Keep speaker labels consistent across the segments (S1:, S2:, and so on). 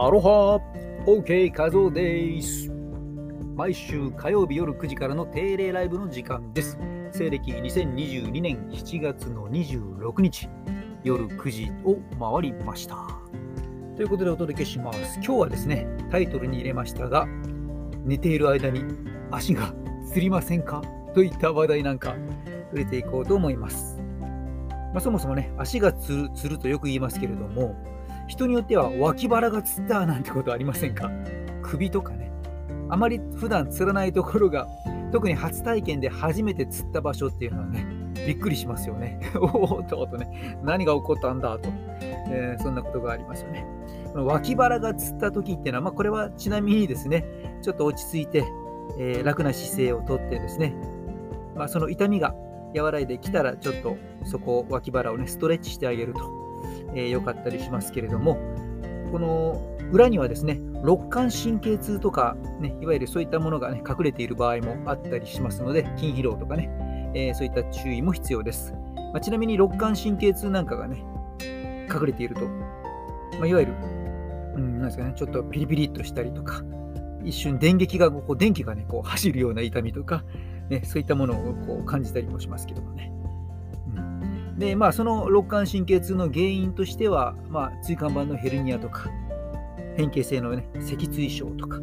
S1: アロハ !OK 画像です。毎週火曜日夜9時からの定例ライブの時間です。西暦2022年7月の26日、夜9時を回りました。ということでお届けします。今日はですね、タイトルに入れましたが、寝ている間に足がつりませんか？といった話題なんか触れていこうと思います。まあ、そもそもね、足がつるつるとよく言いますけれども、人によっては脇腹がつったなんてことありませんか？首とかね。あまり普段つらないところが、特に初体験で初めて釣った場所っていうのはね、びっくりしますよね。おおっととね、何が起こったんだと、えー、そんなことがありますよね。脇腹がつった時っていうのは、まあ、これはちなみにですね、ちょっと落ち着いて、えー、楽な姿勢をとってですね、まあ、その痛みが和らいできたら、ちょっとそこ、脇腹をね、ストレッチしてあげると。えー、良かったりしますけれども、この裏にはですね、肋間神経痛とか、ね、いわゆるそういったものが、ね、隠れている場合もあったりしますので、筋疲労とかね、えー、そういった注意も必要です。まあ、ちなみに肋間神経痛なんかがね、隠れていると、まあ、いわゆる、うん、なんですかね、ちょっとピリピリっとしたりとか、一瞬電撃が、こう電気がね、こう走るような痛みとか、ね、そういったものをこう感じたりもしますけどもね。で、まあ、その肋間神経痛の原因としては、まあ、椎間板のヘルニアとか、変形性の、ね、脊椎症とか、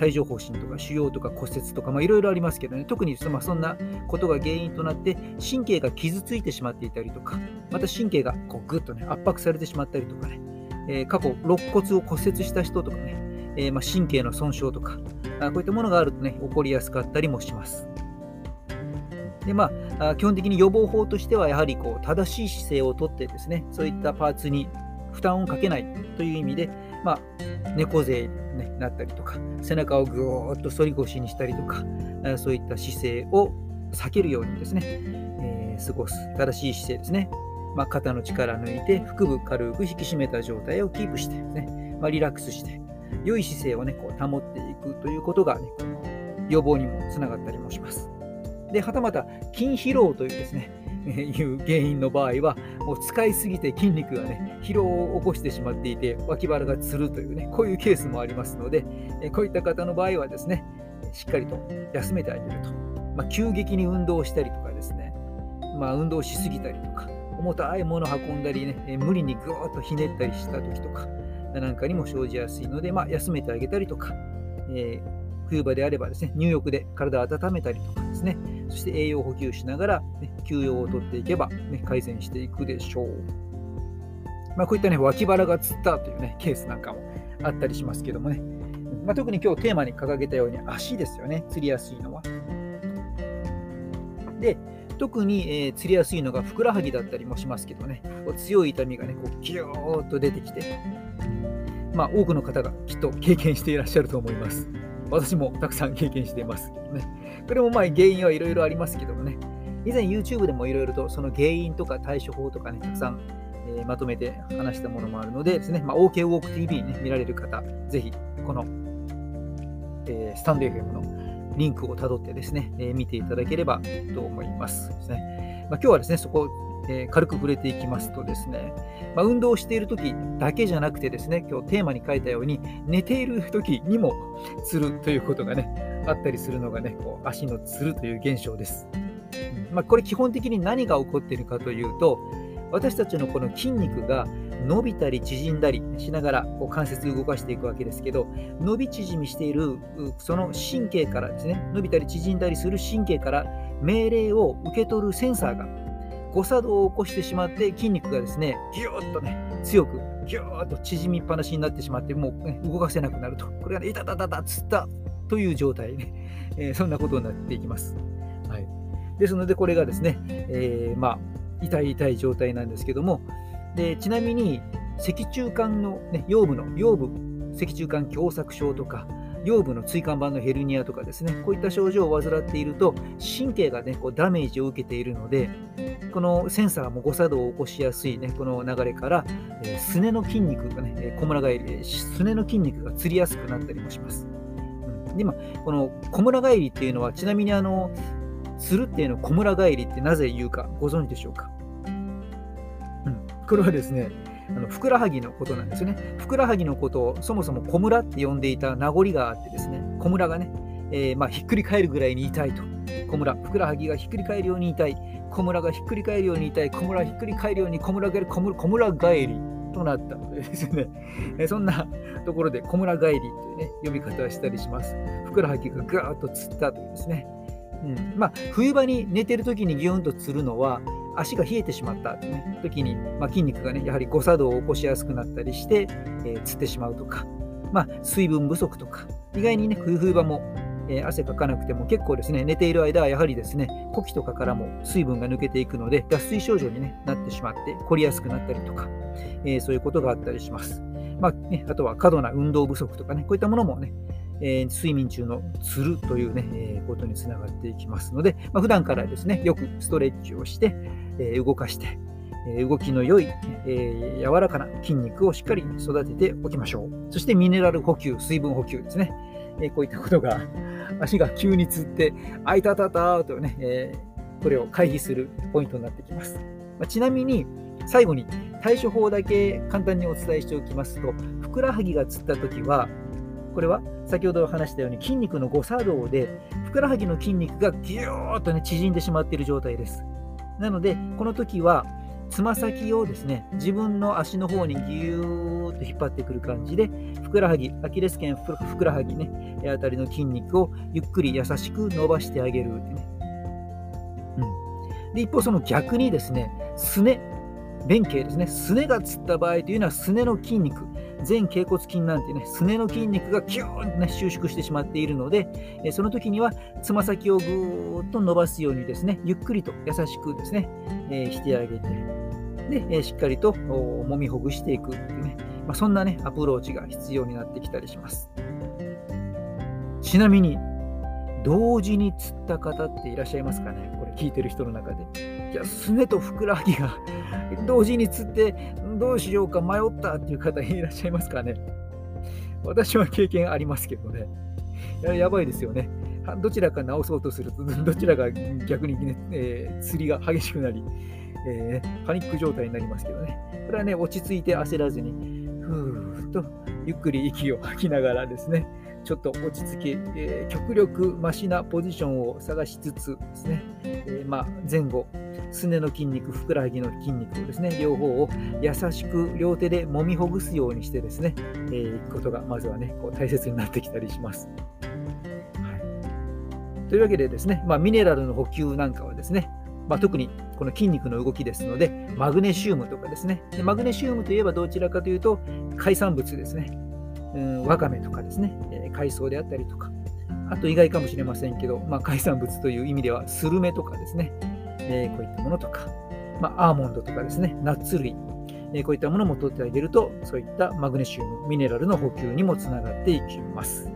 S1: 帯状疱疹とか腫瘍とか骨折とか、まあ、いろいろありますけどね、特にそ,、まあ、そんなことが原因となって、神経が傷ついてしまっていたりとか、また神経がこうぐっと、ね、圧迫されてしまったりとかね、えー、過去、肋骨を骨折した人とかね、えー、まあ神経の損傷とか、あこういったものがあるとね、起こりやすかったりもします。でまあ、基本的に予防法としては、やはりこう正しい姿勢をとってですね、そういったパーツに負担をかけないという意味で、まあ、猫背に、ね、なったりとか、背中をぐーっと反り腰にしたりとか、そういった姿勢を避けるようにですね、えー、過ごす正しい姿勢ですね。まあ、肩の力抜いて、腹部軽く引き締めた状態をキープしてですね、まあ、リラックスして、良い姿勢をね、こう保っていくということが、ね、予防にもつながったりもします。で、はたまた筋疲労というですね、いう原因の場合は、もう使いすぎて筋肉がね、疲労を起こしてしまっていて、脇腹がつるというね、こういうケースもありますので、こういった方の場合はですね、しっかりと休めてあげると。まあ、急激に運動したりとかですね、まあ、運動しすぎたりとか、重たいものを運んだりね、無理にぐーっとひねったりした時とか、なんかにも生じやすいので、まあ、休めてあげたりとか、えー冬場であればですね、入浴で体を温めたりとかですね、そして栄養補給しながら、ね、休養をとっていけば、ね、改善していくでしょう。まあ、こういったね、脇腹がつったというね、ケースなんかもあったりしますけどもね、まあ、特に今日テーマに掲げたように足ですよね、釣りやすいのは。で、特に、えー、釣りやすいのがふくらはぎだったりもしますけどね、こう強い痛みがね、こうギューッと出てきて、まあ、多くの方がきっと経験していらっしゃると思います。私もたくさん経験していますけどね。これもまあ原因はいろいろありますけどもね。以前 YouTube でもいろいろとその原因とか対処法とかね、たくさん、えー、まとめて話したものもあるのでですね、まあ、OK ウォーク TV ね、見られる方、ぜひこの、えー、スタンド FM のリンクをたどってですね、えー、見ていただければと思いますですね。まあ、今日はですね、そこえ、軽く触れていきますとですね、まあ、運動している時だけじゃなくてですね、今日テーマに書いたように、寝ている時にもつるということがね、あったりするのがね、こう足のつるという現象です。まあ、これ基本的に何が起こっているかというと、私たちのこの筋肉が伸びたり縮んだりしながらこう関節動かしていくわけですけど、伸び縮みしているその神経からですね、伸びたり縮んだりする神経から命令を受け取るセンサーが誤作動を起こしてしまって筋肉がですねギューッとね強くギューッと縮みっぱなしになってしまってもう、ね、動かせなくなると。これがねいたたたたつったという状態ね、えー、そんなことになっていきます、はい、ですのでこれがですね、えー、まあ痛い痛い状態なんですけどもでちなみに脊柱管の、ね、腰部の腰部脊柱管狭窄症とか腰部の椎間板のヘルニアとかですね、こういった症状を患っていると、神経がね、こうダメージを受けているので、このセンサーも誤作動を起こしやすいね、この流れから、えー、すねの筋肉がね、小村返り、すねの筋肉がつりやすくなったりもします。うん、で今、この小村返りっていうのは、ちなみにあの、つるっていうの小村返りってなぜ言うかご存知でしょうか、うん、これはですね、あのふくらはぎのことなんですね。ふくらはぎのことをそもそも小村って呼んでいた名残があってですね、小村がね、えー、まあ、ひっくり返るぐらいに痛いと。小村、ふくらはぎがひっくり返るように痛い。小村がひっくり返るように痛い。小村ひっくり返るように小村が小村小村返りとなったのでですね、えそんなところで小村帰りというね、呼び方をしたりします。ふくらはぎがぐーっとつったというですね。うんまあ、冬場に寝てる時にギュンとつるのは、足が冷えてしまった、ね、時に、まあ、筋肉がね、やはり誤作動を起こしやすくなったりして、えー、つってしまうとか、まあ、水分不足とか、意外にね、冬場も、えー、汗かかなくても結構ですね、寝ている間はやはりですね、呼気とかからも水分が抜けていくので、脱水症状に、ね、なってしまって、凝りやすくなったりとか、えー、そういうことがあったりします。まあね、あとは過度な運動不足とかね、こういったものもね、えー、睡眠中のつるというね、えー、ことにつながっていきますので、まあ、普段からですね、よくストレッチをして、えー、動かして、え動きの良い、え柔らかな筋肉をしっかり育てておきましょう。そしてミネラル補給、水分補給ですね。えこういったことが、足が急につって、あいたたたとね、えこれを回避するポイントになってきます。まあ、ちなみに、最後に対処法だけ簡単にお伝えしておきますと、ふくらはぎがつったときは、これは先ほど話したように筋肉の誤作動でふくらはぎの筋肉がギューッと、ね、縮んでしまっている状態です。なのでこの時はつま先をですね自分の足の方にギューッと引っ張ってくる感じでふくらはぎアキレス腱ふくらはぎねあたりの筋肉をゆっくり優しく伸ばしてあげる、ね。うん、で一方その逆にですねすね弁慶ですねすねがつった場合というのはすねの筋肉前脛骨筋なんてね、すねの筋肉がキューンと、ね、収縮してしまっているので、えその時にはつま先をぐーっと伸ばすようにですね、ゆっくりと優しくですね、えー、してあげて、で、えしっかりと揉みほぐしていくっていうね、まあ、そんなね、アプローチが必要になってきたりします。ちなみに、同時に釣った方っていらっしゃいますかね？これ聞いてる人の中で。いや、すねとふくらはぎが 同時に釣ってどうしようか迷ったっていう方いらっしゃいますかね私は経験ありますけどね。ややばいですよね。どちらか直そうとすると、どちらが逆にね、えー、釣りが激しくなり、えー、パニック状態になりますけどね。これはね、落ち着いて焦らずに、ふーっとゆっくり息を吐きながらですね、ちょっと落ち着き、えー、極力マシなポジションを探しつつですね、えー、まあ、前後、すねの筋肉、ふくらはぎの筋肉をですね、両方を優しく両手で揉みほぐすようにしてですね、えー、いくことがまずはね、こう大切になってきたりします。というわけでですね、まあ、ミネラルの補給なんかはですね、まあ、特にこの筋肉の動きですので、マグネシウムとかですねで、マグネシウムといえばどちらかというと、海産物ですね、うん、わかめとかですね、えー、海藻であったりとか、あと意外かもしれませんけど、まあ、海産物という意味では、スルメとかですね、えー、こういったものとか、まあ、アーモンドとかですね、ナッツ類、えー、こういったものも取ってあげると、そういったマグネシウム、ミネラルの補給にもつながっていきます。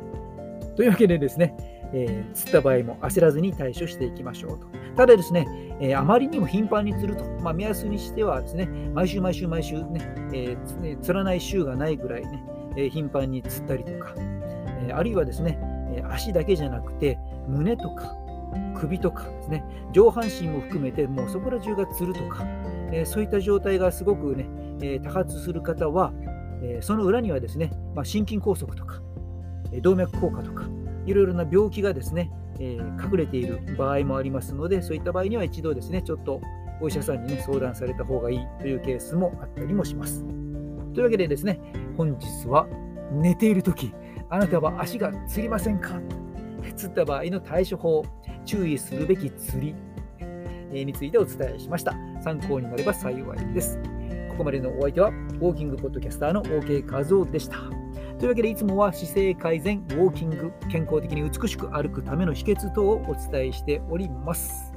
S1: というわけでですね、えー、釣った場合も焦らずに対処していきましょうと。ただですね、えー、あまりにも頻繁に釣ると、まあ、目安にしてはですね、毎週毎週毎週ね、えー、釣らない週がないぐらいね、え、頻繁に釣ったりとか、えあるいはですね、え足だけじゃなくて、胸とか首とかですね、上半身も含めて、もうそこら中がつるとか、えそういった状態がすごくね、え多発する方は、えその裏にはですね、ま、心筋梗塞とか、え動脈硬化とか、いろいろな病気がですね、え、隠れている場合もありますので、そういった場合には一度ですね、ちょっとお医者さんに、ね、相談された方がいいというケースもあったりもします。というわけでですね、本日は寝ているとき、あなたは足がつりませんか？つった場合の対処法、注意するべき釣りについてお伝えしました。参考になれば幸いです。ここまでのお相手は、ウォーキングポッドキャスターの OK 和夫でした。というわけで、いつもは姿勢改善、ウォーキング、健康的に美しく歩くための秘訣等をお伝えしております。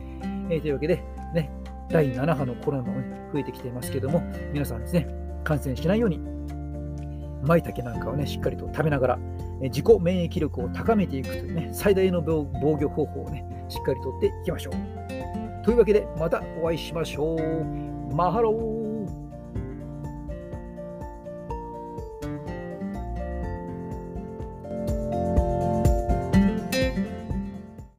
S1: えー、というわけで、ね、第7波のコロナも、ね、増えてきていますけども、皆さんですね、感染しないように、舞茸なんかをね、しっかりと食べながら、自己免疫力を高めていくというね、最大の防御方法をね、しっかりとっていきましょう。というわけで、またお会いしましょう。マハロー